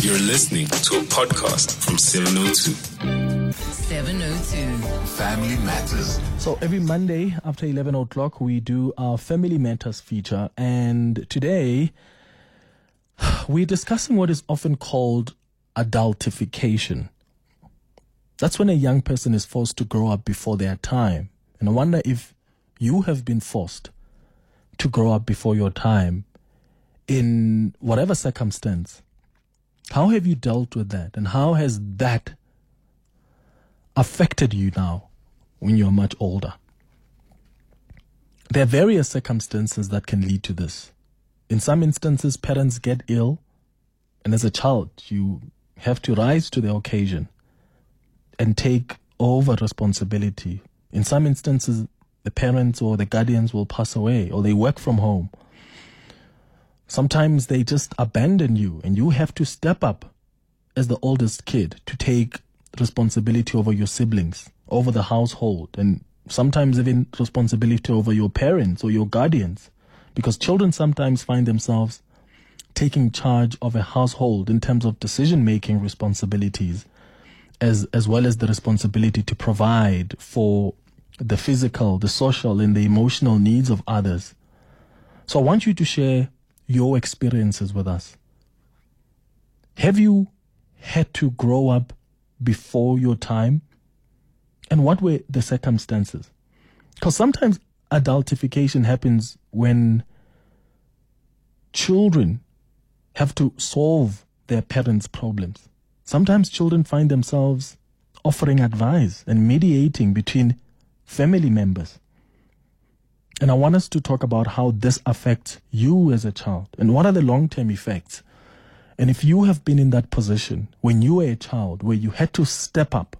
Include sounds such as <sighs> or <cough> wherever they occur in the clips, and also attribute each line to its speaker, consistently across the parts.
Speaker 1: You're listening to a podcast from 702.
Speaker 2: 702.
Speaker 1: Family Matters.
Speaker 3: So every Monday after 11 o'clock, we do our Family Matters feature. And today, <sighs> we're discussing what is often called adultification. That's when a young person is forced to grow up before their time. And I wonder if you have been forced to grow up before your time in whatever circumstance. How have you dealt with that? And how has that affected you now when you're much older? There are various circumstances that can lead to this. In some instances, parents get ill, and as a child, you have to rise to the occasion and take over responsibility. In some instances, the parents or the guardians will pass away or they work from home. Sometimes they just abandon you and you have to step up as the oldest kid to take responsibility over your siblings, over the household, and sometimes even responsibility over your parents or your guardians. Because children sometimes find themselves taking charge of a household in terms of decision making responsibilities, as, as well as the responsibility to provide for the physical, the social, and the emotional needs of others. So I want you to share your experiences with us. Have you had to grow up before your time? And what were the circumstances? Because sometimes adultification happens when children have to solve their parents' problems. Sometimes children find themselves offering advice and mediating between family members. And I want us to talk about how this affects you as a child and what are the long term effects. And if you have been in that position when you were a child where you had to step up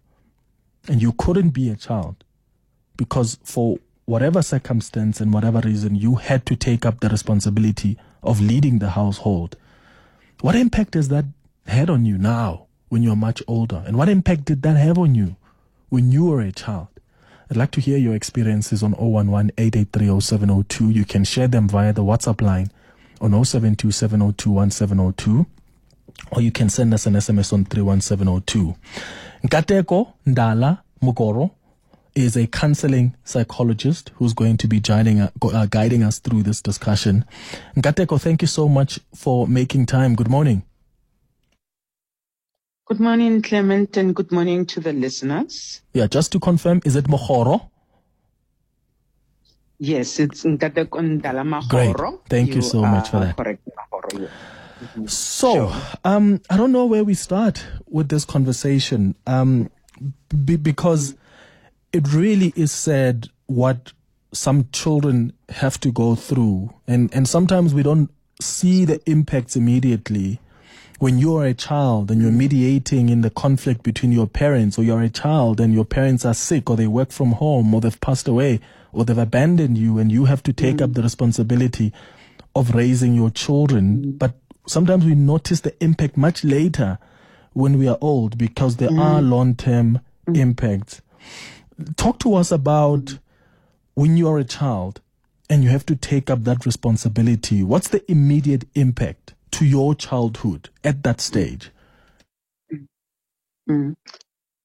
Speaker 3: and you couldn't be a child because for whatever circumstance and whatever reason you had to take up the responsibility of leading the household, what impact has that had on you now when you're much older? And what impact did that have on you when you were a child? I'd like to hear your experiences on 011 883 0702. You can share them via the WhatsApp line on 072 or you can send us an SMS on 31702. Nkateko Ndala Mugoro is a counseling psychologist who's going to be joining, uh, uh, guiding us through this discussion. Nkateko, thank you so much for making time. Good morning.
Speaker 4: Good morning, Clement, and good morning to the listeners.
Speaker 3: Yeah, just to confirm, is it Mohoro?
Speaker 4: Yes, it's Nkateko Ndala Magoro.
Speaker 3: Great. Thank you so much for that.
Speaker 4: Correct, Magoro. yeah.
Speaker 3: So, um, I don't know where we start with this conversation, um, b- because it really is sad what some children have to go through, and and sometimes we don't see the impacts immediately. When you are a child and you're mediating in the conflict between your parents, or you're a child and your parents are sick, or they work from home, or they've passed away, or they've abandoned you, and you have to take up the responsibility of raising your children, but sometimes we notice the impact much later when we are old because there mm. are long term mm. impacts. Talk to us about when you are a child and you have to take up that responsibility. What's the immediate impact to your childhood at that stage?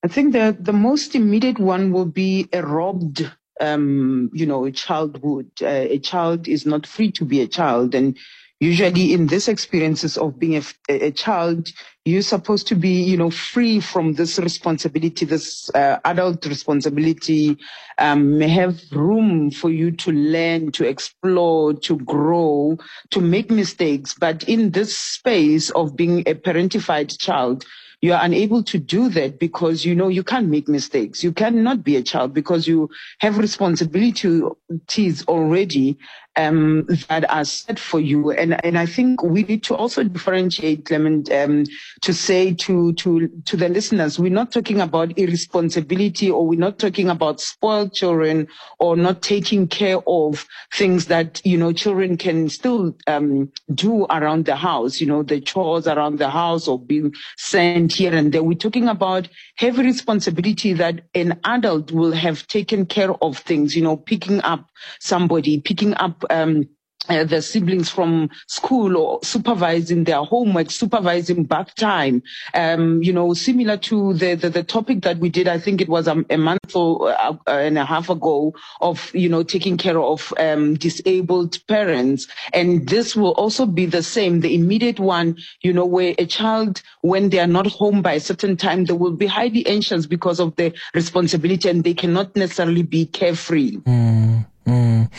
Speaker 4: I think the the most immediate one will be a robbed, um, you know, childhood. Uh, a child is not free to be a child, and usually in these experiences of being a, a child, you're supposed to be, you know, free from this responsibility, this uh, adult responsibility, um, may have room for you to learn, to explore, to grow, to make mistakes. But in this space of being a parentified child, you are unable to do that because you know you can't make mistakes. You cannot be a child because you have responsibilities already um, that are set for you. And and I think we need to also differentiate, Clement, um, to say to to to the listeners, we're not talking about irresponsibility or we're not talking about spoiled children or not taking care of things that you know children can still um, do around the house. You know the chores around the house or being sent here and there. We're talking about heavy responsibility that an adult will have taken care of things. You know, picking up somebody, picking up um, uh, the siblings from school or supervising their homework, supervising bath time. Um, you know, similar to the, the, the topic that we did, I think it was a, a month or uh, and a half ago of you know taking care of um, disabled parents, and this will also be the same. The immediate one, you know, where a child when they are not home by a certain time, they will be highly anxious because of the responsibility, and they cannot necessarily be carefree.
Speaker 3: Mm, mm.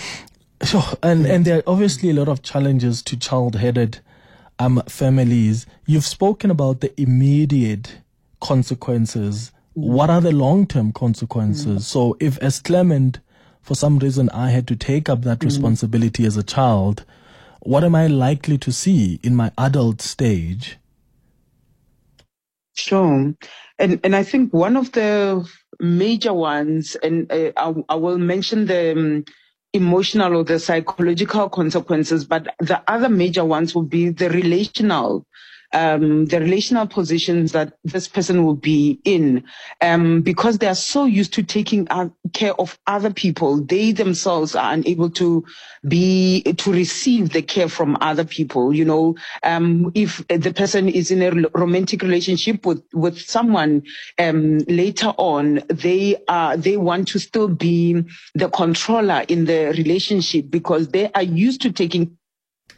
Speaker 3: Sure, and and there are obviously a lot of challenges to child-headed um, families. You've spoken about the immediate consequences. What are the long-term consequences? Mm. So, if as Clement, for some reason, I had to take up that mm. responsibility as a child, what am I likely to see in my adult stage?
Speaker 4: Sure, and and I think one of the major ones, and uh, I, I, will mention the. Um, emotional or the psychological consequences, but the other major ones will be the relational um, the relational positions that this person will be in, um, because they are so used to taking care of other people, they themselves are unable to be to receive the care from other people. You know, um, if the person is in a romantic relationship with with someone, um, later on they are they want to still be the controller in the relationship because they are used to taking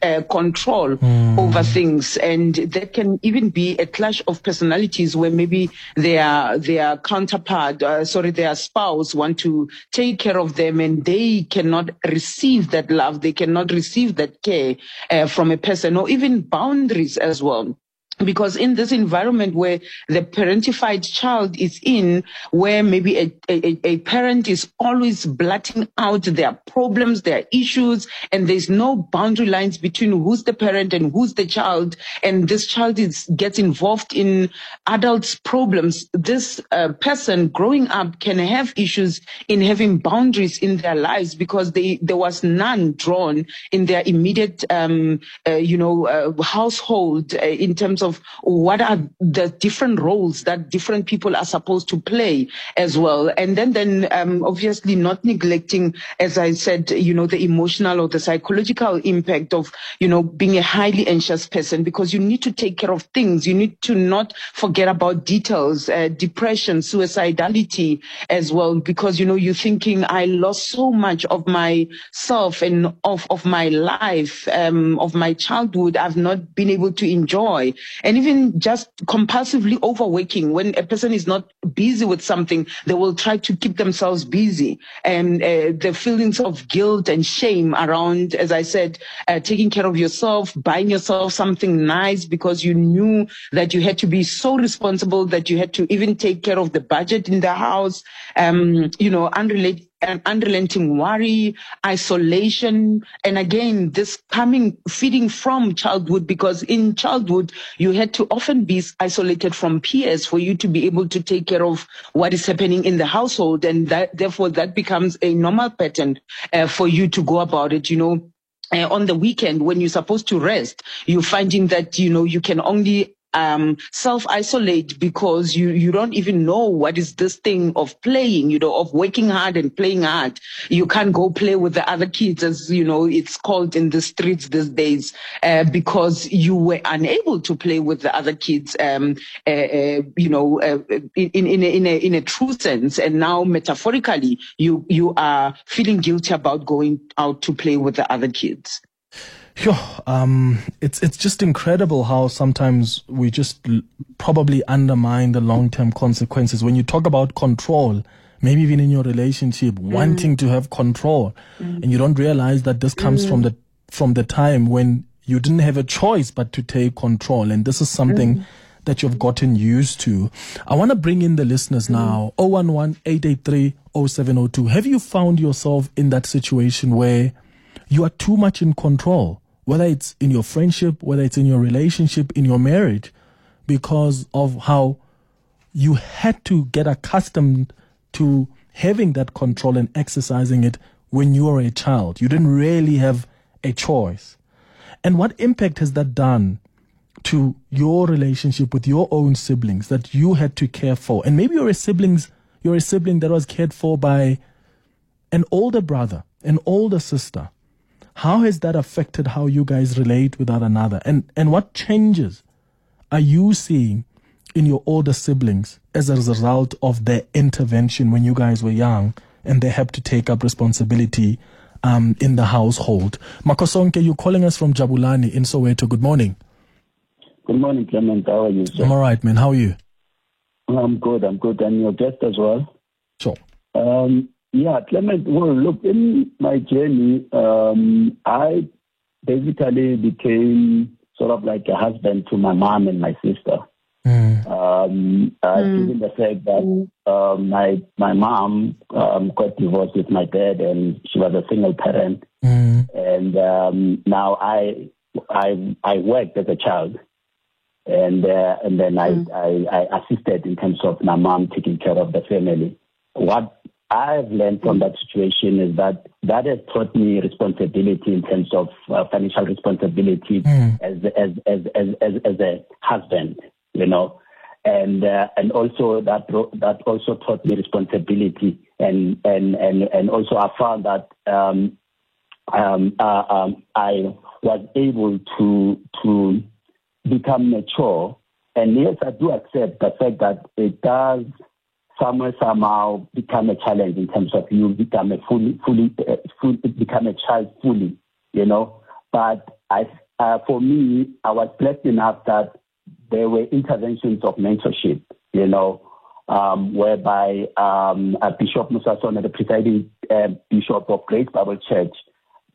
Speaker 4: uh, control mm. over things, and that can even be a clash of personalities where maybe their their counterpart, uh, sorry, their spouse want to take care of them, and they cannot receive that love, they cannot receive that care uh, from a person, or even boundaries as well because in this environment where the parentified child is in, where maybe a, a, a, parent is always blotting out their problems, their issues, and there's no boundary lines between who's the parent and who's the child, and this child is gets involved in adults' problems, this uh, person growing up can have issues in having boundaries in their lives because they there was none drawn in their immediate, um, uh, you know, uh, household uh, in terms of of what are the different roles that different people are supposed to play as well. And then, then um, obviously not neglecting, as I said, you know, the emotional or the psychological impact of, you know, being a highly anxious person because you need to take care of things. You need to not forget about details, uh, depression, suicidality as well, because, you know, you're thinking, I lost so much of myself and of, of my life, um, of my childhood. I've not been able to enjoy and even just compulsively overworking when a person is not busy with something they will try to keep themselves busy. And uh, the feelings of guilt and shame around as i said uh, taking care of yourself buying yourself something nice because you knew that you had to be so responsible that you had to even take care of the budget in the house um, you know unrelated an unrelenting worry, isolation, and again, this coming, feeding from childhood, because in childhood, you had to often be isolated from peers for you to be able to take care of what is happening in the household. And that, therefore, that becomes a normal pattern uh, for you to go about it, you know. Uh, on the weekend when you're supposed to rest, you're finding that, you know, you can only um, self isolate because you, you don't even know what is this thing of playing, you know, of working hard and playing hard. You can't go play with the other kids as, you know, it's called in the streets these days, uh, because you were unable to play with the other kids, um, uh, uh, you know, uh, in, in, a, in a, in a true sense. And now metaphorically, you, you are feeling guilty about going out to play with the other kids.
Speaker 3: Sure. Um, it's it's just incredible how sometimes we just l- probably undermine the long term consequences. When you talk about control, maybe even in your relationship, mm. wanting to have control, mm. and you don't realize that this comes mm. from the from the time when you didn't have a choice but to take control, and this is something. Mm. That you've gotten used to. I want to bring in the listeners mm. now. 011 883 0702. Have you found yourself in that situation where you are too much in control? Whether it's in your friendship, whether it's in your relationship, in your marriage, because of how you had to get accustomed to having that control and exercising it when you were a child. You didn't really have a choice. And what impact has that done to your relationship with your own siblings that you had to care for? And maybe you're a siblings, you're a sibling that was cared for by an older brother, an older sister. How has that affected how you guys relate with one another? And and what changes are you seeing in your older siblings as a result of their intervention when you guys were young and they had to take up responsibility um, in the household? Makhosonke, you're calling us from Jabulani in Soweto. Good morning.
Speaker 2: Good morning, Clement. How are you? Sir?
Speaker 3: I'm all right, man. How are you?
Speaker 2: I'm good. I'm good. And your guest as well?
Speaker 3: Sure.
Speaker 2: Um, yeah, Clement. Well, look, in my journey, um, I basically became sort of like a husband to my mom and my sister.
Speaker 3: Mm.
Speaker 2: Um, uh,
Speaker 4: Mm.
Speaker 2: Given the fact that um, my my mom um, got divorced with my dad, and she was a single parent,
Speaker 3: Mm.
Speaker 2: and um, now I I I worked as a child, and uh, and then I, I I assisted in terms of my mom taking care of the family. What I've learned from that situation is that that has taught me responsibility in terms of uh, financial responsibility
Speaker 3: Mm.
Speaker 2: as, as as as as as a husband, you know, and uh, and also that that also taught me responsibility and and and and also I found that um, um, uh, um, I was able to to become mature. And yes, I do accept the fact that it does somewhere somehow become a challenge in terms of you become a fully fully uh, full, become a child fully, you know. But I, uh, for me, I was blessed enough that there were interventions of mentorship, you know, um, whereby um, Bishop Mosa Sono, the presiding uh, bishop of Grace Bible Church,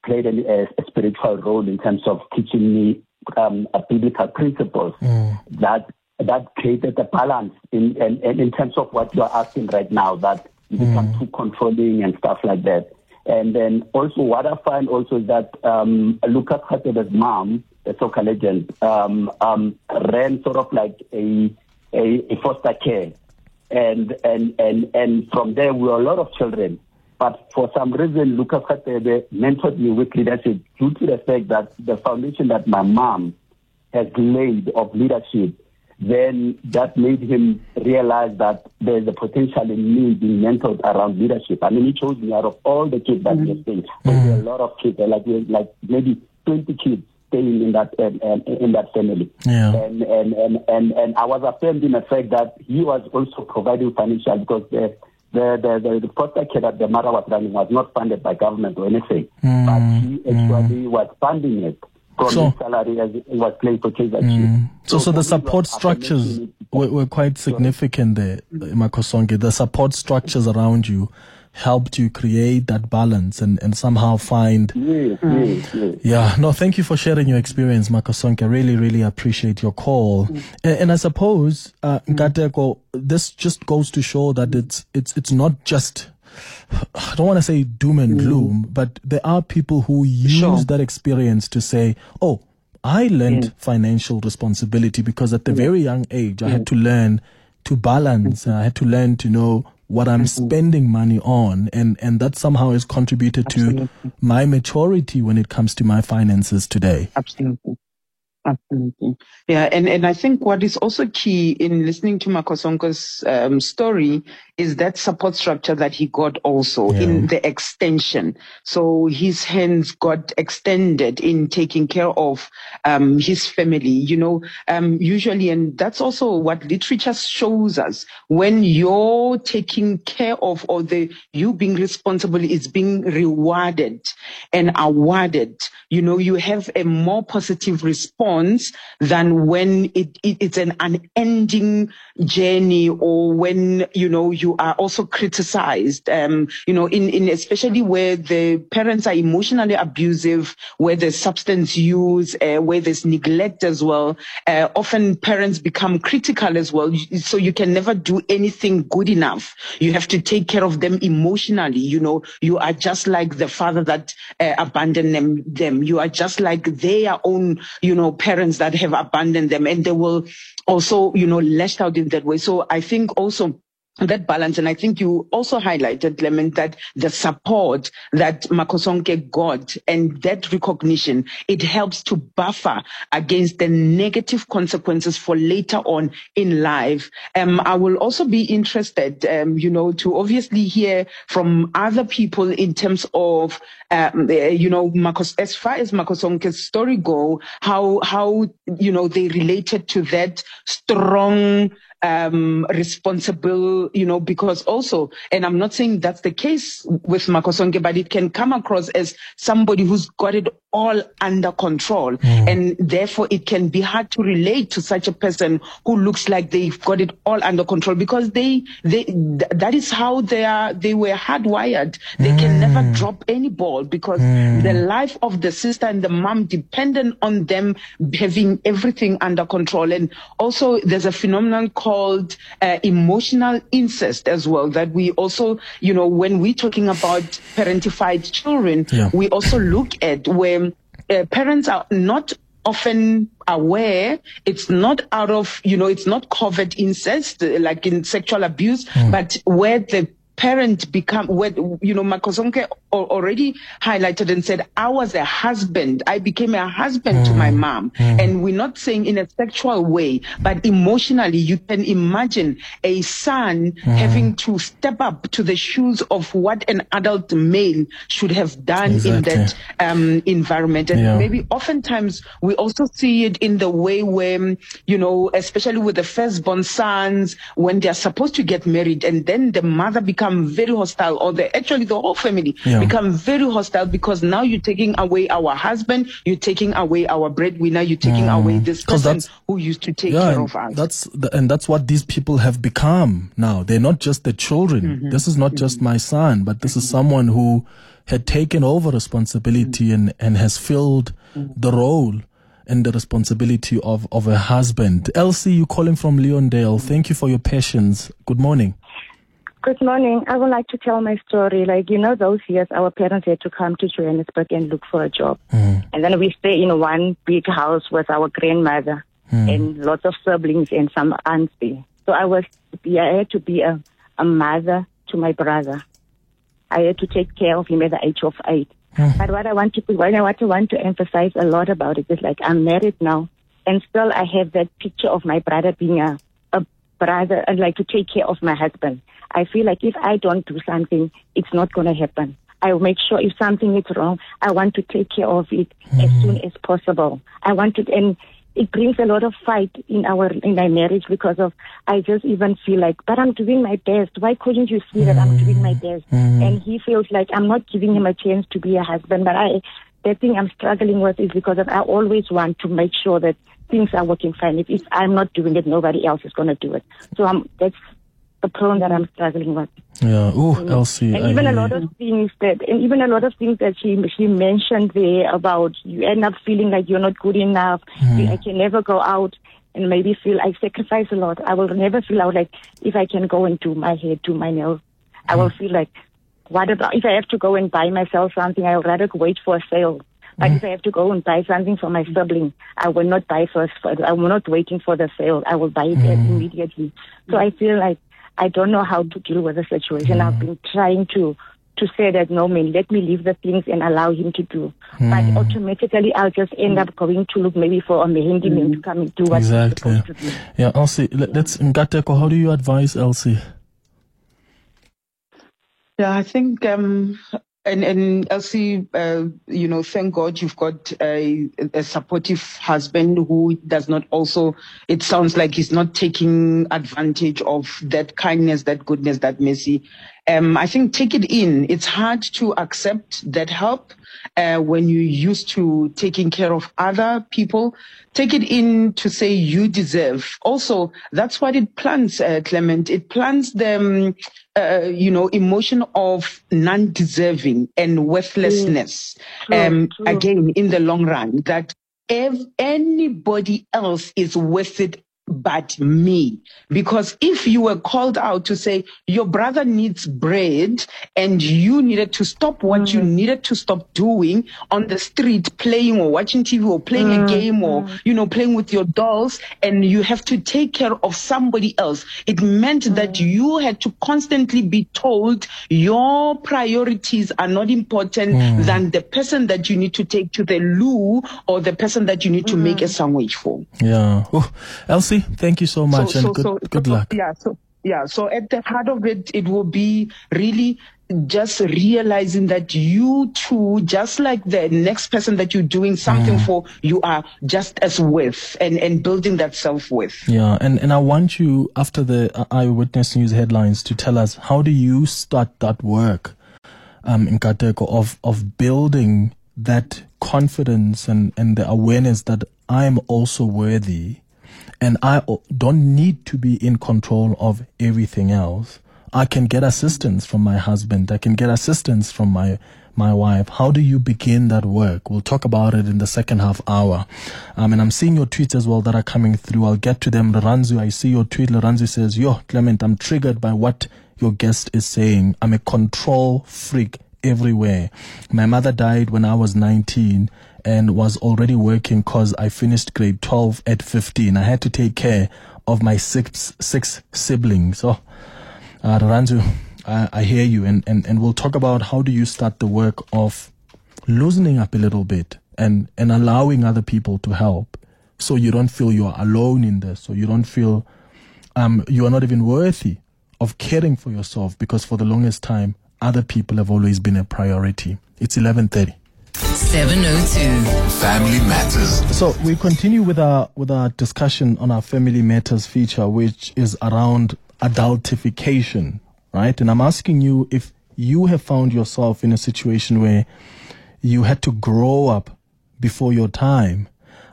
Speaker 2: played a, a, a spiritual role in terms of teaching me um, a biblical principles that that created a balance in, in in terms of what you are asking right now that you become too controlling and stuff like that. And then also what I find also is that um, Lucas Radebe's mom, the soccer legend, um, um, ran sort of like a, a, a foster care and and and and from there we were a lot of children. But for some reason, Lucas Radebe mentored me with leadership due to the fact that the foundation that my mom has laid of leadership, then that made him realize that there's a potential in me being mentored around leadership. I mean, he chose me out of all the kids that we staying. Mm-hmm. There were a mm-hmm. lot of kids, uh, like like maybe 20 kids staying in that in, in that family.
Speaker 3: Yeah.
Speaker 2: And, and and and and I was affirmed in the fact that he was also providing financial because the the the the, the foster care that the mother was running was not funded by government or anything, mm. but he mm. actually was funding it from
Speaker 3: So-
Speaker 2: his salary as he was playing for Kaizer Chiefs. Mm.
Speaker 3: So, so
Speaker 2: for
Speaker 3: the support
Speaker 2: it
Speaker 3: structures were, were quite significant there, Makhosonke. The support structures around you helped you create that balance and, and somehow find.
Speaker 2: Yes, yes, hmm. yes.
Speaker 3: Yeah, no, thank you for sharing your experience, Makhosonke. I really, really appreciate your call. Hmm. And, and I suppose, uh, hmm. Nkateko, this just goes to show that it's, it's, it's not just, I don't want to say doom and mm. gloom, but there are people who use
Speaker 4: Sure.
Speaker 3: that experience to say, oh, I learned mm. financial responsibility because at the mm. very young age, I had to learn to balance. Mm-hmm. I had to learn to know what I'm mm-hmm. spending money on. And, and that somehow has contributed to my maturity when it comes to my finances today.
Speaker 4: Absolutely. Absolutely. Yeah. And, and I think what is also key in listening to Makhosonke's um, story is that support structure that he got also
Speaker 3: Yeah.
Speaker 4: in the extension. So his hands got extended in taking care of um, his family, you know, um, usually, and that's also what literature shows us when you're taking care of or the you being responsible is being rewarded and awarded, you know, you have a more positive response than when it, it it's an unending journey or when, you know, you are also criticized, um, you know, in, in especially where the parents are emotionally abusive, where there's substance use, uh, where there's neglect as well. Uh, often parents become critical as well. So you can never do anything good enough. You have to take care of them emotionally. You know, you are just like the father that uh, abandoned them, them. You are just like their own, you know, parents that have abandoned them and they will also, you know, lash out in that way. So I think also that balance. And I think you also highlighted, Clement, that the support that Makhosonke got and that recognition, it helps to buffer against the negative consequences for later on in life. Um, I will also be interested, um, you know, to obviously hear from other people in terms of, um, you know, Makos, as far as Makhosonke's story go, how, how, you know, they related to that strong, um, responsible, you know, because also, and I'm not saying that's the case with Makhosonke, but it can come across as somebody who's got it all under control. Mm. And therefore it can be hard to relate to such a person who looks like they've got it all under control because they, they, th- that is how they are, they were hardwired. They mm. can never drop any ball because mm. the life of the sister and the mom dependent on them having everything under control. And also there's a phenomenon called uh, emotional incest as well that we also, you know, when we're talking about parentified children, yeah. we also look at where uh, parents are not often aware it's not out of you know it's not covert incest like in sexual abuse mm. but where the parent become where you know Makhosonke already highlighted and said I was a husband I became a husband mm. to my mm. mom mm. and we're not saying in a sexual way but emotionally you can imagine a son mm. having to step up to the shoes of what an adult male should have done exactly. in that um, environment and yeah. maybe oftentimes we also see it in the way where you know especially with the firstborn sons when they're supposed to get married and then the mother becomes become very hostile or the actually the whole family yeah. become very hostile because now you're taking away our husband, you're taking away our breadwinner, you're taking mm. away this person who used to take yeah, care of us.
Speaker 3: That's the, and that's what these people have become now. They're not just the children. Mm-hmm. This is not mm-hmm. just my son, but this mm-hmm. is someone who had taken over responsibility mm-hmm. and, and has filled mm-hmm. the role and the responsibility of, of a husband. Elsie, you calling from Leondale. Thank you for your patience. Good morning.
Speaker 5: Good morning. I would like to tell my story. Like, you know, those years our parents had to come to Johannesburg and look for a job. Mm. And then we stay in one big house with our grandmother mm. and lots of siblings and some auntie. So I was, I had to be a, a mother to my brother. I had to take care of him at the age of eight. Mm. But what I want to, what I want to emphasize a lot about it is like I'm married now and still I have that picture of my brother being a, a brother and like to take care of my husband. I feel like if I don't do something, it's not going to happen. I will make sure if something is wrong, I want to take care of it mm-hmm. as soon as possible. I want to, and it brings a lot of fight in our in my marriage because of I just even feel like, but I'm doing my best. Why couldn't you see that I'm doing my best? Mm-hmm. And he feels like I'm not giving him a chance to be a husband. But I, the thing I'm struggling with is because of I always want to make sure that things are working fine. If, if I'm not doing it, nobody else is going to do it. So I'm, that's the problem that I'm struggling with.
Speaker 3: Yeah. Oh, Elsie.
Speaker 5: And I even a lot of things that, and even a lot of things that she she mentioned there about you end up feeling like you're not good enough. Mm. I can never go out and maybe feel I sacrifice a lot. I will never feel out like if I can go and do my hair, do my nails. Mm. I will mm. feel like, what about if I have to go and buy myself something? I'll rather wait for a sale. But mm. if I have to go and buy something for my sibling, I will not buy first. I will not waiting for the sale. I will buy it mm. immediately. So I feel like I don't know how to deal with the situation. Mm. I've been trying to to say that no man, let me leave the things and allow him to do. Mm. But automatically I'll just end up going to look maybe for a handyman mm. to come and do what
Speaker 3: exactly. he's supposed to do. Yeah, Elsie, let, us Nkateko, how do you advise Elsie?
Speaker 4: Yeah, I think um, and and Elsie, uh, you know, thank God you've got a, a, supportive husband who does not also. It sounds like he's not taking advantage of that kindness, that goodness, that mercy. Um, I think take it in. It's hard to accept that help uh, when you're used to taking care of other people. Take it in to say you deserve. Also, that's what it plants, uh, Clement. It plants them uh, you know, emotion of non-deserving and worthlessness. True, um. Again, in the long run, that if anybody else is worth it but me. Because if you were called out to say your brother needs bread and you needed to stop what mm. you needed to stop doing on the street, playing or watching TV or playing mm. a game or, mm. you know, playing with your dolls and you have to take care of somebody else. It meant mm. that you had to constantly be told your priorities are not important mm. than the person that you need to take to the loo or the person that you need to make a mm. sandwich for.
Speaker 3: Yeah. Elsie, thank you so much so, and so, good, so, good luck.
Speaker 4: Yeah. So, yeah. So at the heart of it, it will be really just realizing that you too, just like the next person that you're doing something mm. for, you are just as worth and, and building that self worth.
Speaker 3: Yeah. And, and I want you, after the eyewitness news headlines, to tell us how do you start that work, um, Nkateko of, of building that confidence and, and the awareness that I am also worthy and I don't need to be in control of everything else. I can get assistance from my husband. I can get assistance from my my wife. How do you begin that work? We'll talk about it in the second half hour. Um, and I'm seeing your tweets as well that are coming through. I'll get to them. Lorenzo, I see your tweet. Lorenzo says, Yo, Clement, I'm triggered by what your guest is saying. I'm a control freak everywhere. My mother died when I was 19 and was already working because I finished grade 12 at 15. I had to take care of my six, six siblings. So, uh, Ranzu, I, I hear you. And, and, and we'll talk about how do you start the work of loosening up a little bit and, and allowing other people to help so you don't feel you're alone in this, so you don't feel um, you are not even worthy of caring for yourself because for the longest time, other people have always been a priority. It's 1130.
Speaker 6: 702 Family Matters.
Speaker 3: So we continue with our with our discussion on our Family Matters feature, which is around adultification, right? And I'm asking you if you have found yourself in a situation where you had to grow up before your time.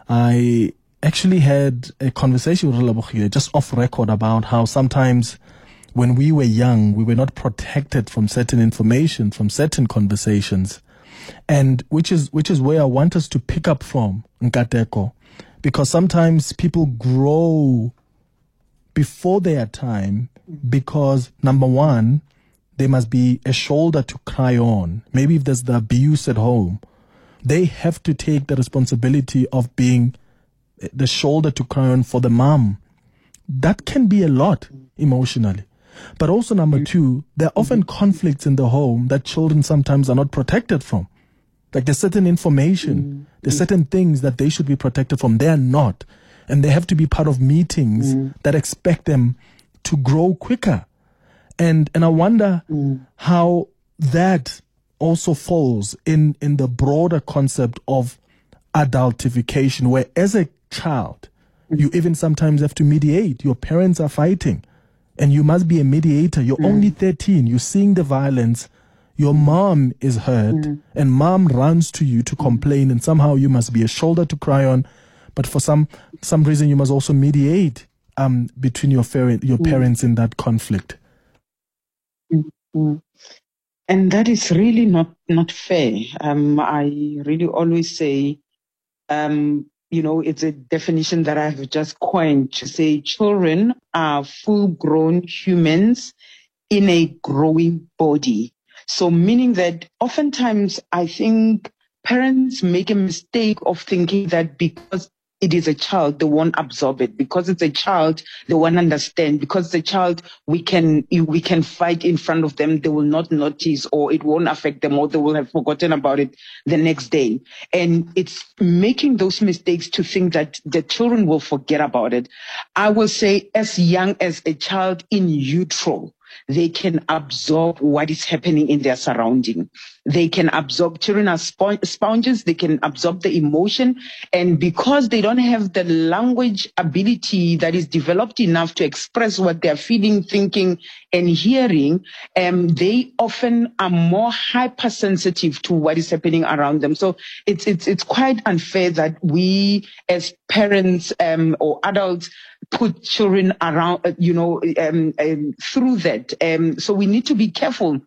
Speaker 3: I actually had a conversation with Relabokhile just off record about how sometimes when we were young, we were not protected from certain information, from certain conversations and which is which is where I want us to pick up from Nkateko, because sometimes people grow before their time because number one, there must be a shoulder to cry on. Maybe if there's the abuse at home, they have to take the responsibility of being eh, the shoulder to cry on for the mom. That can be a lot emotionally. But also, number two, there are often conflicts in the home that children sometimes are not protected from. Like there's certain information, mm. there's mm. certain things that they should be protected from. They are not. And they have to be part of meetings mm. that expect them to grow quicker. And and I wonder mm. how that also falls in, in the broader concept of adultification, where as a child, mm. you even sometimes have to mediate. Your parents are fighting and you must be a mediator. You're mm. only 13. You're seeing the violence your mom is hurt mm. and mom runs to you to complain and somehow you must be a shoulder to cry on but for some some reason you must also mediate um between your parent your mm. parents in that conflict
Speaker 4: and that is really not not fair um i really always say um you know, it's a definition that I've just coined to say children are full grown humans in a growing body. So meaning that oftentimes I think parents make a mistake of thinking that because it is a child, they won't absorb it. Because it's a child, they won't understand. Because a child, we can we can fight in front of them. They will not notice, or it won't affect them, or they will have forgotten about it the next day. And it's making those mistakes to think that the children will forget about it. I will say, as young as a child in utero, they can absorb what is happening in their surrounding. They can absorb, children are sponges, they can absorb the emotion. And because they don't have the language ability that is developed enough to express what they're feeling, thinking, and hearing, um, they often are more hypersensitive to what is happening around them. So it's, it's, it's quite unfair that we as parents, um, or adults put children around, uh, you know, um, um, through that. Um, so we need to be careful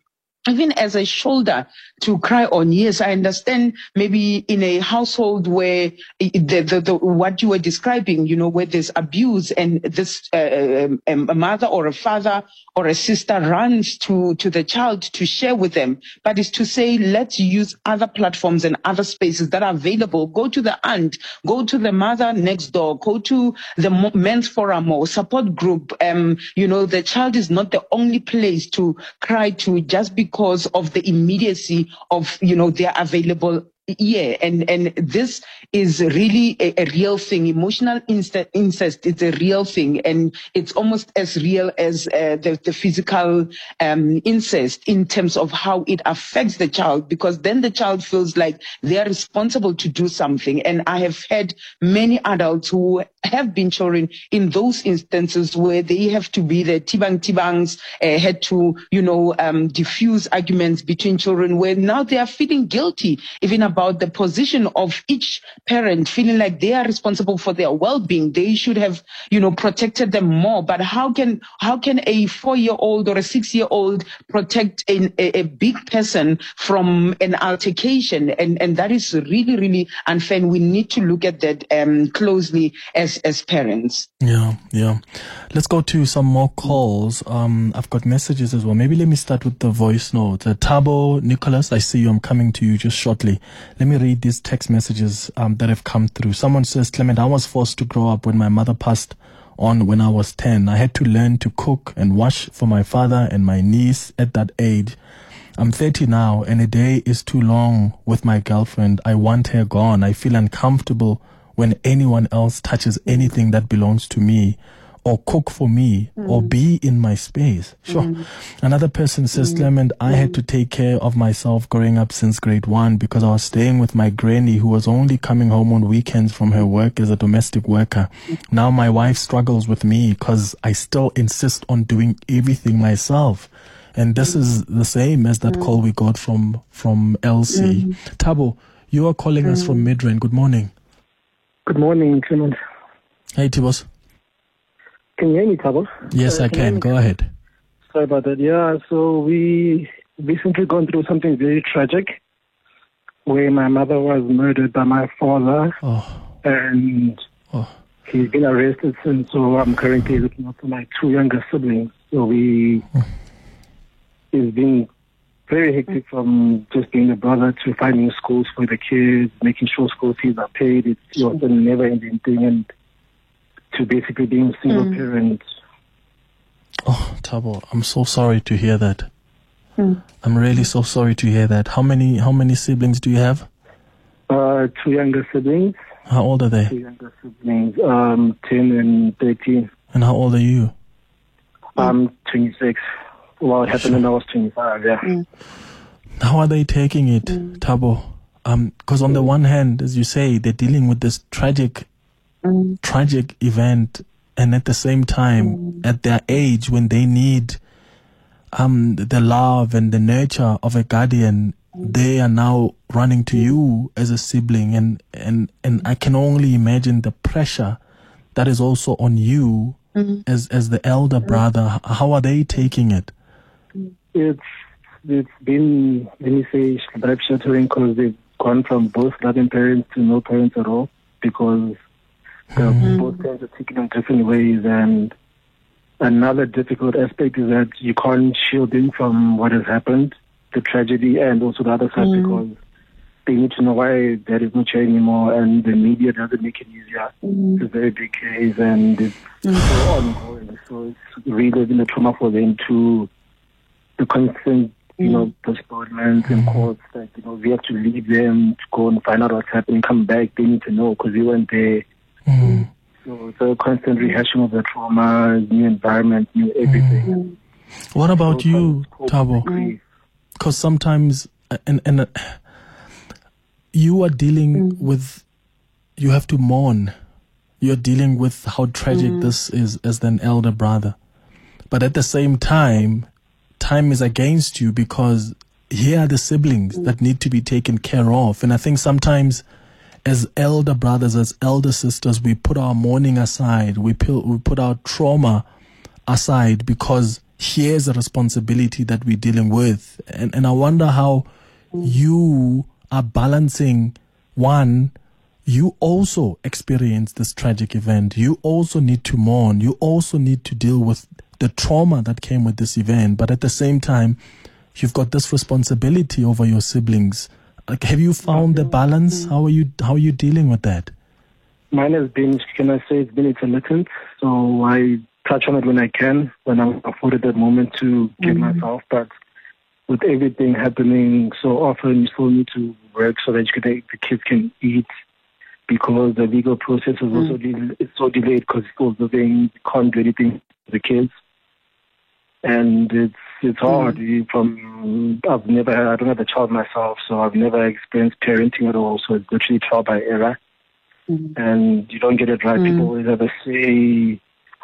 Speaker 4: even as a shoulder to cry on. Yes, I understand maybe in a household where the, the, the what you were describing, you know, where there's abuse and this uh, um, a mother or a father or a sister runs to, to the child to share with them, but it's to say, let's use other platforms and other spaces that are available. Go to the aunt, go to the mother next door, go to the men's forum or support group. Um, you know, the child is not the only place to cry to just because of the immediacy of, you know, their available. Yeah and and this is really a, a real thing. Emotional incest, incest it's a real thing and it's almost as real as uh, the, the physical um, incest in terms of how it affects the child because then the child feels like they're responsible to do something. And i have had many adults who have been children in those instances where they have to be the tibang tibangs uh, had to you know um, diffuse arguments between children where now they are feeling guilty even about the position of each parent feeling like they are responsible for their well-being. They should have, you know, protected them more. But how can, how can a four-year-old or a six-year-old protect a, a, big person from an altercation? And, and that is really, really unfair. And we need to look at that um, closely as, as parents.
Speaker 3: Yeah, yeah. Let's go to some more calls. Um, I've got messages as well. Maybe let me start with the voice note. Uh, Tabo, Nicholas, I see you. I'm coming to you just shortly. Let me read these text messages um, that have come through. Someone says, Clement, I was forced to grow up when my mother passed on when I was 10. I had to learn to cook and wash for my father and my niece at that age. I'm 30 now and a day is too long with my girlfriend. I want her gone. I feel uncomfortable when anyone else touches anything that belongs to me or cook for me mm. or be in my space. Sure. Mm. Another person says, mm. Clement, I had to take care of myself growing up since grade one because I was staying with my granny who was only coming home on weekends from her work as a domestic worker. Now my wife struggles with me because I still insist on doing everything myself. And this is the same as that call we got from, from Elsie. Tabo, you are calling us from Midrand. Good morning.
Speaker 7: Good morning, Clement.
Speaker 3: Hey, Tibos.
Speaker 7: Can you hear me, Tabo?
Speaker 3: Yes, uh, I can. Go ahead.
Speaker 7: Sorry about that. Yeah, so we recently gone through something very tragic where my mother was murdered by my father.
Speaker 3: Oh.
Speaker 7: And oh. he's been arrested since, so I'm currently looking after my two younger siblings. So we, oh. it's been very hectic from just being a brother to finding schools for the kids, making sure school fees are paid. It's, it was a never ending thing. And to basically being a single mm. parent.
Speaker 3: Oh, Tabo, I'm so sorry to hear that. Mm. I'm really so sorry to hear that. How many how many siblings do you have?
Speaker 7: Uh, two younger siblings.
Speaker 3: How old are they?
Speaker 7: Two younger siblings, um, ten and thirteen.
Speaker 3: And how old are you?
Speaker 7: I'm 26. Well, it happened sure. when I was 25. Yeah. Mm.
Speaker 3: How are they taking it, mm. Tabo? Because um, on the one hand, as you say, they're dealing with this tragic mm. tragic event and at the same time mm. at their age when they need um the love and the nurture of a guardian mm. they are now running to you as a sibling and and and I can only imagine the pressure that is also on you mm-hmm. as as the elder brother how are they taking it
Speaker 7: it's it's been let me say life shattering because they've gone from both loving parents to no parents at all because mm-hmm. both parents are taken in different ways. And another difficult aspect is that you can't shield them from what has happened, the tragedy, and also the other side mm. because they need to know why there is no chair anymore, and the media doesn't make it easier. Mm. It's a very big case, and it's mm. so ongoing. So it's really been a trauma for them to the constant, you know, mm. postponements and calls That you know, we have to leave them to go and find out what's happening, come back. They need to know because we weren't there. Mm. So it's a constant rehashing of the trauma, new environment, new everything. Mm.
Speaker 3: What about so you, Tabo? Because sometimes, and and uh, you are dealing mm. with, you have to mourn. You're dealing with how tragic mm. this is as an elder brother, but at the same time, time is against you because here are the siblings that need to be taken care of, and I think sometimes as elder brothers, as elder sisters, we put our mourning aside. We put, we put our trauma aside because here's a responsibility that we're dealing with. And, and I wonder how you are balancing one, you also experience this tragic event. You also need to mourn. You also need to deal with the trauma that came with this event. But at the same time, you've got this responsibility over your siblings. Like, have you found the balance? How are you, how are you dealing with that?
Speaker 7: Mine has been, can I say, it's been intermittent. So I touch on it when I can, when I'm afforded that moment to give
Speaker 4: Mm-hmm.
Speaker 7: myself. But with everything happening so often, you still need to work so that you can, the kids can eat because the legal process is also del- it's so delayed because it's still living, can't do anything to the kids. And it's it's hmm. hard. You- From I've never had, I don't have a child myself, so I've never experienced parenting at all. So it's literally trial by error hmm. and you don't get it right. Hmm. People always have a say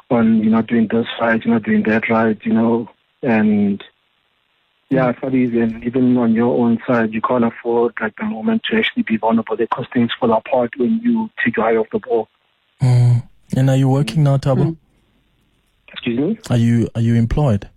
Speaker 7: on you're not doing this right, you're not doing that right, you know, and yeah, it's not easy. And even on your own side, you can't afford like the moment to actually be vulnerable because things fall apart when you take your eye off the ball.
Speaker 3: Mm. And are you working now, Tabo?
Speaker 7: Excuse me.
Speaker 3: Are you are you employed?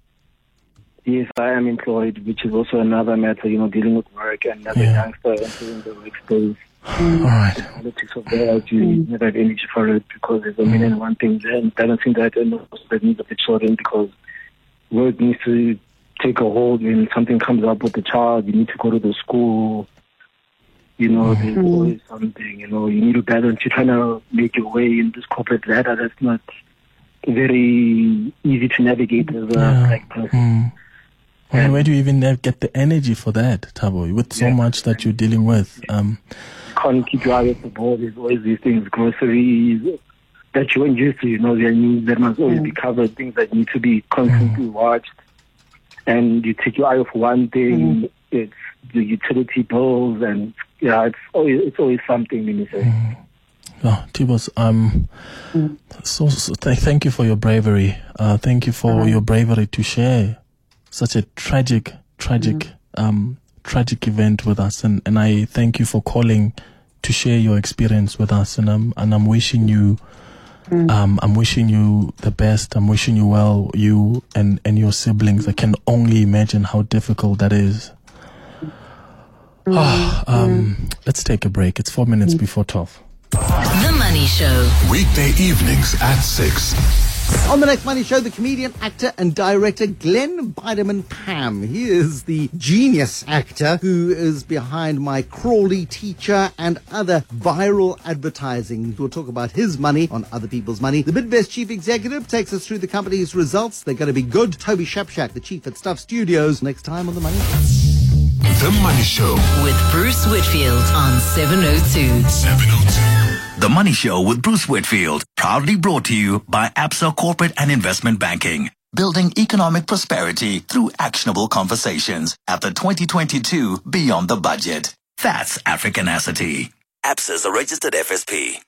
Speaker 7: Yes, I am employed, which is also another matter, you know, dealing with work and as
Speaker 3: Yeah.
Speaker 7: a youngster entering the workspace. <sighs>
Speaker 3: All right.
Speaker 7: politics of that, you hmm. never have energy for it because there's a million and hmm. one things and balancing that and also the needs of the children because work needs to take a hold when something comes up with the child, you need to go to the school. You know, hmm. there's always something, you know, you need to balance. You're trying to make your way in this corporate ladder that's not very easy to navigate as a
Speaker 3: Yeah.
Speaker 7: black person.
Speaker 3: Mm. And where do you even get the energy for that, Tabo? With so
Speaker 7: Yeah.
Speaker 3: much that you're dealing with. Um,
Speaker 7: can't keep your eye off the ball. There's always these things, groceries that you weren't used to. You know, there news that must always be covered, things that need to be constantly watched. And you take your eye off one thing, it's the utility bills, and yeah, it's always it's always something. Say.
Speaker 3: Oh, Tibos, um, so, so th- thank you for your bravery. Uh, thank you for your bravery to share such a tragic, tragic, um, tragic event with us. And, and I thank you for calling to share your experience with us. And I'm, and I'm wishing you, um, I'm wishing you the best. I'm wishing you well, you and, and your siblings. I can only imagine how difficult that is. Ah, <sighs> um, let's take a break. It's four minutes before 12.
Speaker 6: The Money Show.
Speaker 8: Weekday evenings at 6.
Speaker 9: On the next Money Show, the comedian, actor, and director Glenn Biderman Pam. He is the genius actor who is behind My Crawley Teacher and other viral advertising. We'll talk about his money on other people's money. The Bidvest chief executive takes us through the company's results. They're going to be good. Toby Shapshak, the chief at Stuff Studios, next time on the Money Show.
Speaker 8: The Money Show.
Speaker 6: With Bruce Whitfield on 702.
Speaker 8: 702.
Speaker 10: The Money Show with Bruce Whitfield, proudly brought to you by Absa Corporate and Investment Banking. Building economic prosperity through actionable conversations at the 2022 Beyond the Budget. That's Africanacity. Absa is a registered FSP.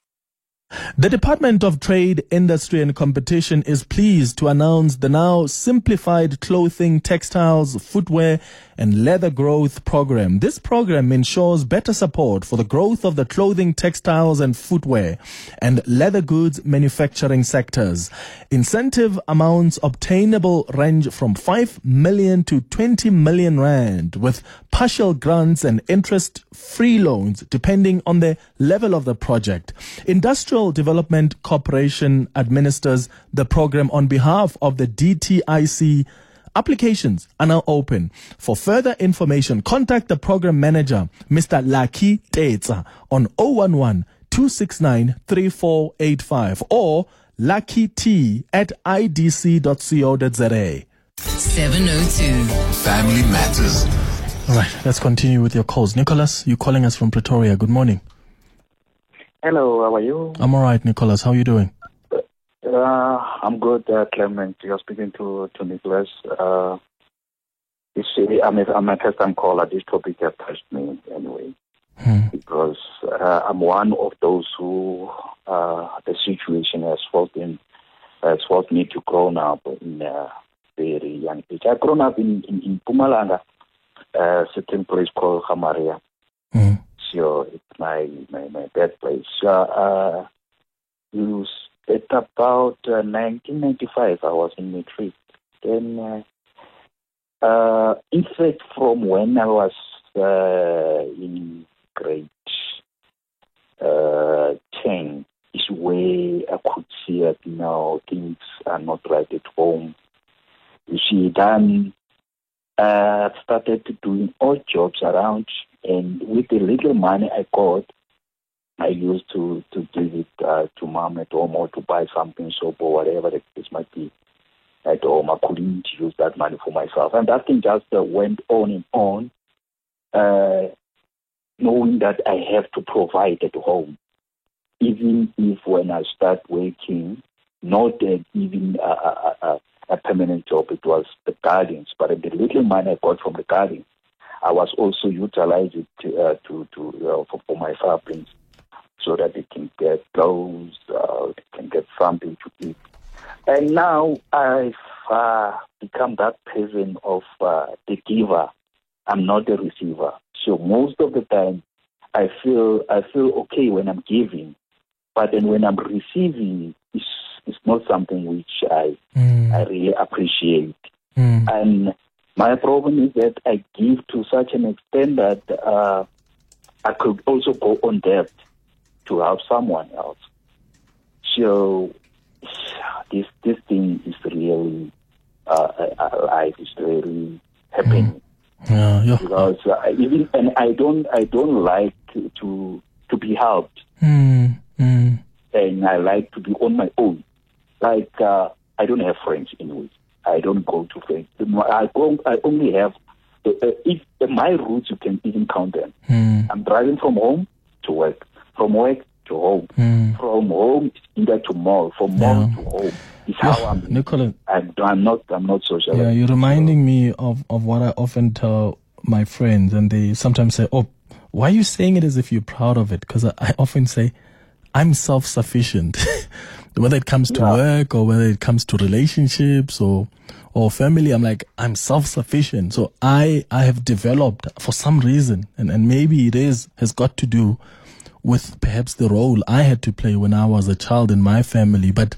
Speaker 3: The Department of Trade, Industry and Competition is pleased to announce the now simplified clothing, textiles, footwear and leather growth program. This program ensures better support for the growth of the clothing, textiles and footwear and leather goods manufacturing sectors. Incentive amounts obtainable range from 5 million to 20 million rand with partial grants and interest free loans depending on the level of the project. Industrial Development Corporation administers the program on behalf of the DTIC. Applications are now open. For further information, contact the program manager, Mr. Lucky Tetsa, on 011 269 3485 or luckyt at idc.co.za.
Speaker 6: 702.
Speaker 8: Family Matters.
Speaker 3: All right, let's continue with your calls. Nicholas, you're calling us from Pretoria. Good morning.
Speaker 11: Hello, how are you?
Speaker 3: I'm all right, Nicholas. How are you doing?
Speaker 11: Uh, I'm good, uh, Clement. You're speaking to, to Nicholas. Uh, you see, I'm a, I'm a first time caller. This topic has touched me anyway. Because uh, I'm one of those who uh, the situation has forced, in, has forced me to grow up in a very young age. I've grown up in, in, in Mpumalanga, a certain place called Hamaria. So it's my, my, my birthplace. So, uh, you, at about uh, 1995, I was in matric. then, uh, uh, in fact, from when I was uh, in grade uh, 10, is where I could see that now things are not right at home. See, then uh, started doing odd jobs around, and with the little money I got, I used to to give it uh, to mom at home or to buy something soap or whatever the case might be at home. I couldn't use that money for myself, and that thing just uh, went on and on, uh, knowing that I have to provide at home, even if when I start working, not uh, even a, a, a, permanent job, it was the gardens, but the little money I got from the gardens. I was also utilizing to, uh, to, to uh, for, for my siblings so that they can get clothes, uh, they can get something to eat. And now I've uh, become that person of uh, the giver. I'm not the receiver. So most of the time, I feel I feel okay when I'm giving, but then when I'm receiving, it's, it's not something which I
Speaker 3: Mm.
Speaker 11: I really appreciate.
Speaker 3: Mm.
Speaker 11: And my problem is that I give to such an extent that uh, I could also go on debt to help someone else. So this this thing is really uh, uh, life is really happening
Speaker 3: Yeah, yeah.
Speaker 11: because uh, even and I don't I don't like to to, to be helped
Speaker 3: Mm, mm,
Speaker 11: and I like to be on my own. Like uh, I don't have friends anyway. I don't go to friends. I go, I only have uh, uh, if uh, my routes you can even count them.
Speaker 3: mm,
Speaker 11: I'm driving from home to work, from work to home,
Speaker 3: mm.
Speaker 11: from home either to mall, from mall
Speaker 3: Yeah.
Speaker 11: to home. It's
Speaker 3: Yeah,
Speaker 11: how I'm.
Speaker 3: Nicola,
Speaker 11: I'm, I'm not. I'm not social.
Speaker 3: Yeah, you're reminding me of, of what I often tell my friends, and they sometimes say, Oh, why are you saying it as if you're proud of it? Because I, I often say, I'm self sufficient. <laughs> whether it comes to
Speaker 11: Yeah.
Speaker 3: work or whether it comes to relationships or or family, I'm like, I'm self sufficient. So I I have developed for some reason, and, and maybe it is has got to do with perhaps the role I had to play when I was a child in my family. But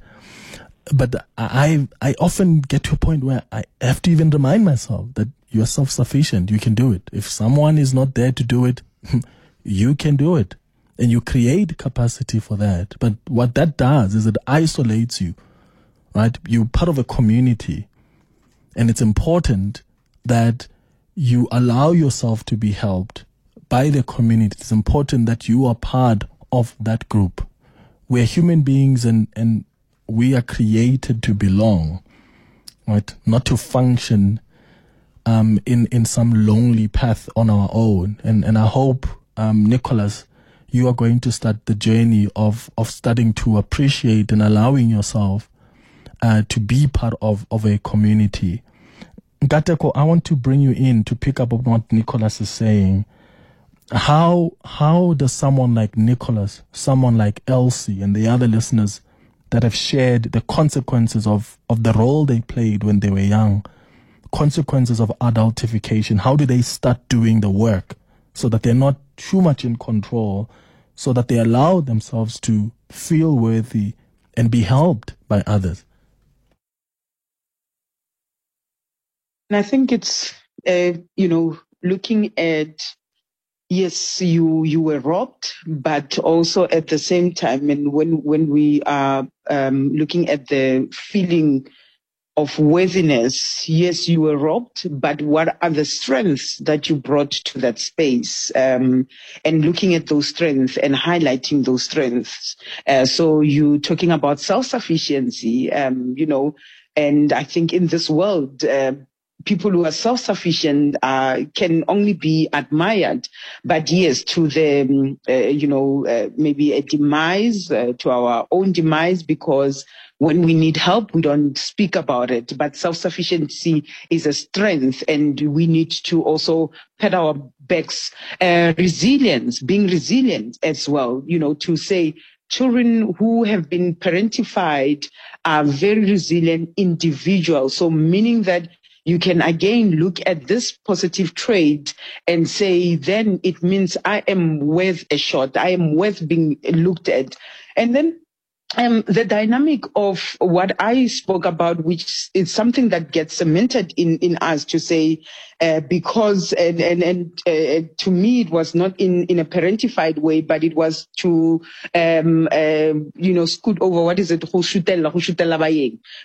Speaker 3: but I I often get to a point where I have to even remind myself that you're self sufficient. You can do it. If someone is not there to do it, <laughs> you can do it. And you create capacity for that. But what that does is it isolates you, right? You're part of a community. And it's important that you allow yourself to be helped by the community. It's important that you are part of that group. We're human beings and, and we are created to belong, right? Not to function um, in, in some lonely path on our own. And, and I hope, um, Nicholas, you are going to start the journey of, of starting to appreciate and allowing yourself uh, to be part of, of a community. Nkateko, I want to bring you in to pick up on what Nicholas is saying. How how does someone like Nicholas, someone like Elsie, and the other listeners that have shared the consequences of, of the role they played when they were young, consequences of adultification, how do they start doing the work so that they're not too much in control, so that they allow themselves to feel worthy and be helped by others?
Speaker 4: And I think it's, uh, you know, looking at, yes, you, you were robbed, but also at the same time, and when, when we are um, looking at the feeling of worthiness, yes, you were robbed, but what are the strengths that you brought to that space? Um, and looking at those strengths and highlighting those strengths. Uh, so you talking about self-sufficiency, um, you know, and I think in this world, uh, people who are self-sufficient uh, can only be admired. But yes, to the, um, uh, you know, uh, maybe a demise, uh, to our own demise, because when we need help, we don't speak about it. But self-sufficiency is a strength and we need to also pat our backs. Uh, resilience, being resilient as well, you know, to say, children who have been parentified are very resilient individuals. So meaning that you can again look at this positive trait and say, then it means I am worth a shot. I am worth being looked at. And then um, the dynamic of what I spoke about, which is something that gets cemented in, in us to say, uh, because, and, and, and uh, to me, it was not in, in a parentified way, but it was to, um, uh, you know, scoot over, what is it,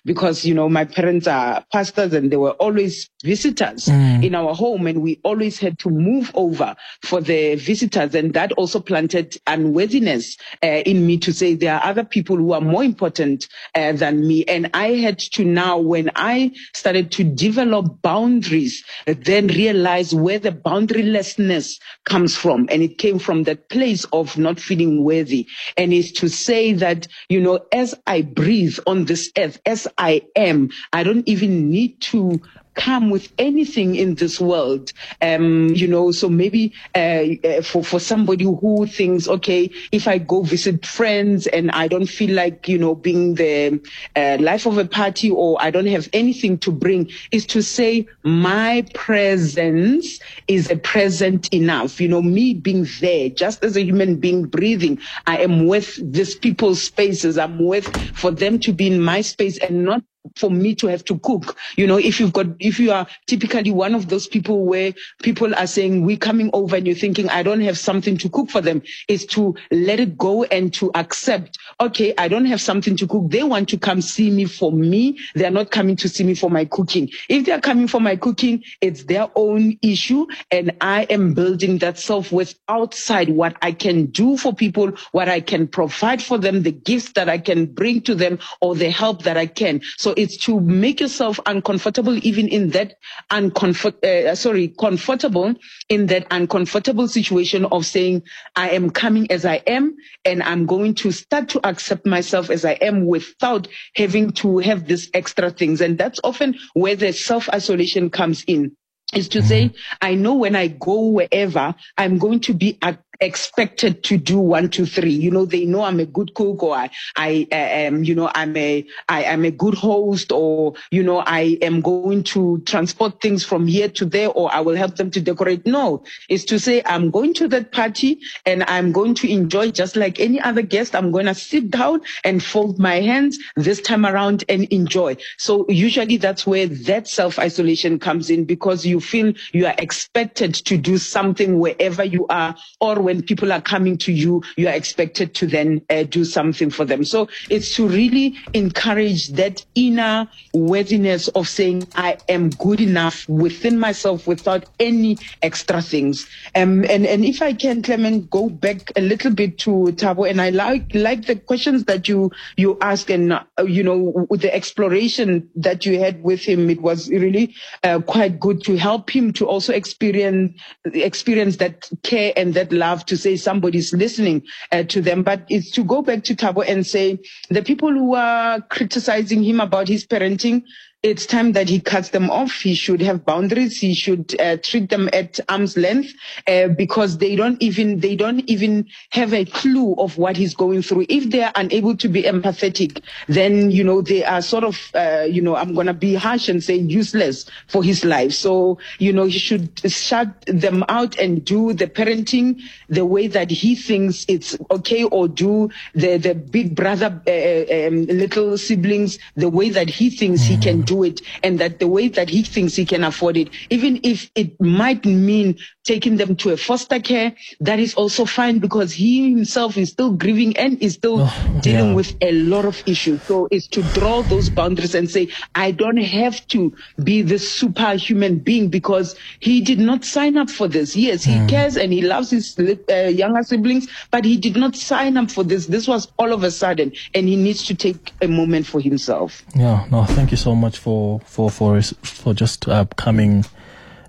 Speaker 4: because, you know, my parents are pastors and they were always visitors
Speaker 3: Mm.
Speaker 4: in our home and we always had to move over for the visitors. And that also planted unworthiness uh, in me to say there are other people who are more important uh, than me. And I had to now, when I started to develop boundaries, then realize where the boundarylessness comes from. And it came from that place of not feeling worthy. And is to say that, you know, as I breathe on this earth, as I am, I don't even need to come with anything in this world. Um, you know, so maybe uh, uh, for for somebody who thinks, okay, if I go visit friends and I don't feel like you know being the uh, life of a party or I don't have anything to bring, is to say my presence is a present enough. You know, me being there, just as a human being breathing, I am with these people's spaces. I'm with for them to be in my space and not for me to have to cook. You know, if you've got, if you are typically one of those people where people are saying, we're coming over and you're thinking, I don't have something to cook for them, is to let it go and to accept, okay, I don't have something to cook. They want to come see me for me. They're not coming to see me for my cooking. If they're coming for my cooking, it's their own issue. And I am building that self-worth outside what I can do for people, what I can provide for them, the gifts that I can bring to them or the help that I can. So it's to make yourself uncomfortable even in that uncomfort, uh, sorry, comfortable in that uncomfortable situation of saying, I am coming as I am and I'm going to start to accept myself as I am without having to have these extra things. And that's often where the self-isolation comes in is to say, I know when I go wherever, I'm going to be ac- expected to do one, two, three. You know, they know I'm a good cook or I, I uh, am, you know, I'm a, I am a good host or, you know, I am going to transport things from here to there or I will help them to decorate. No, it's to say I'm going to that party and I'm going to enjoy just like any other guest. I'm going to sit down and fold my hands this time around and enjoy. So usually that's where that self-isolation comes in because you feel you are expected to do something wherever you are or when people are coming to you, you are expected to then uh, do something for them. So it's to really encourage that inner worthiness of saying, I am good enough within myself without any extra things. Um, and, and if I can, Clement, go back a little bit to Tabo, and I like, like the questions that you, you asked and, uh, you know, with the exploration that you had with him, it was really uh, quite good to help him to also experience, experience that care and that love to say somebody's listening uh, to them. But it's to go back to Tabo and say the people who are criticizing him about his parenting, it's time that he cuts them off. He should have boundaries. He should uh, treat them at arm's length uh, because they don't even they don't even have a clue of what he's going through. If they are unable to be empathetic, then you know they are sort of uh, you know I'm gonna be harsh and say useless for his life. So you know he should shut them out and do the parenting the way that he thinks it's okay, or do the the big brother uh, um, little siblings the way that he thinks he can do it and that the way that he thinks he can afford it, even if it might mean taking them to a foster care, that is also fine because he himself is still grieving and is still dealing
Speaker 3: yeah.
Speaker 4: with a lot of issues. So it's to draw those boundaries and say, I don't have to be this superhuman being because he did not sign up for this. Yes, he cares and he loves his uh, younger siblings, but he did not sign up for this. This was all of a sudden and he needs to take a moment for himself.
Speaker 3: Yeah, no, thank you so much for for for for just uh, coming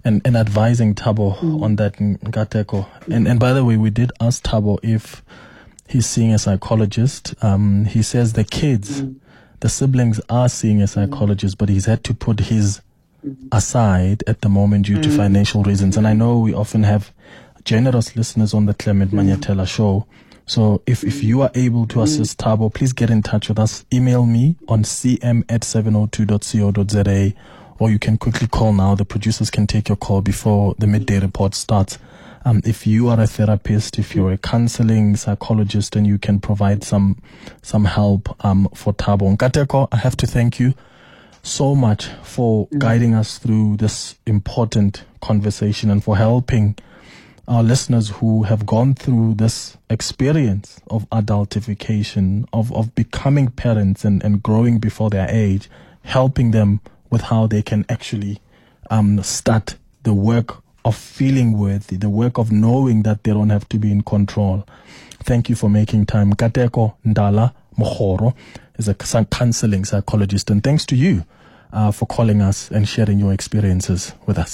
Speaker 3: and, and advising Tabo mm. on that Nkateko. And and by the way, we did ask Tabo if he's seeing a psychologist. Um, he says the kids, mm. the siblings are seeing a psychologist, but he's had to put his mm. aside at the moment due to financial reasons. And I know we often have generous listeners on the Clement Manyathela show. So if, if you are able to assist Tabo, please get in touch with us. Email me on cm at 702.co.za or you can quickly call now. The producers can take your call before the midday report starts. Um, if you are a therapist, if you're a counseling psychologist, and you can provide some some help um, for Tabo. Nkateko, I have to thank you so much for guiding us through this important conversation and for helping our listeners who have gone through this experience of adultification, of, of becoming parents and, and growing before their age, helping them with how they can actually um, start the work of feeling worthy, the work of knowing that they don't have to be in control. Thank you for making time. Nkateko Ndala Magoro is a counseling psychologist, and thanks to you uh, for calling us and sharing your experiences with us.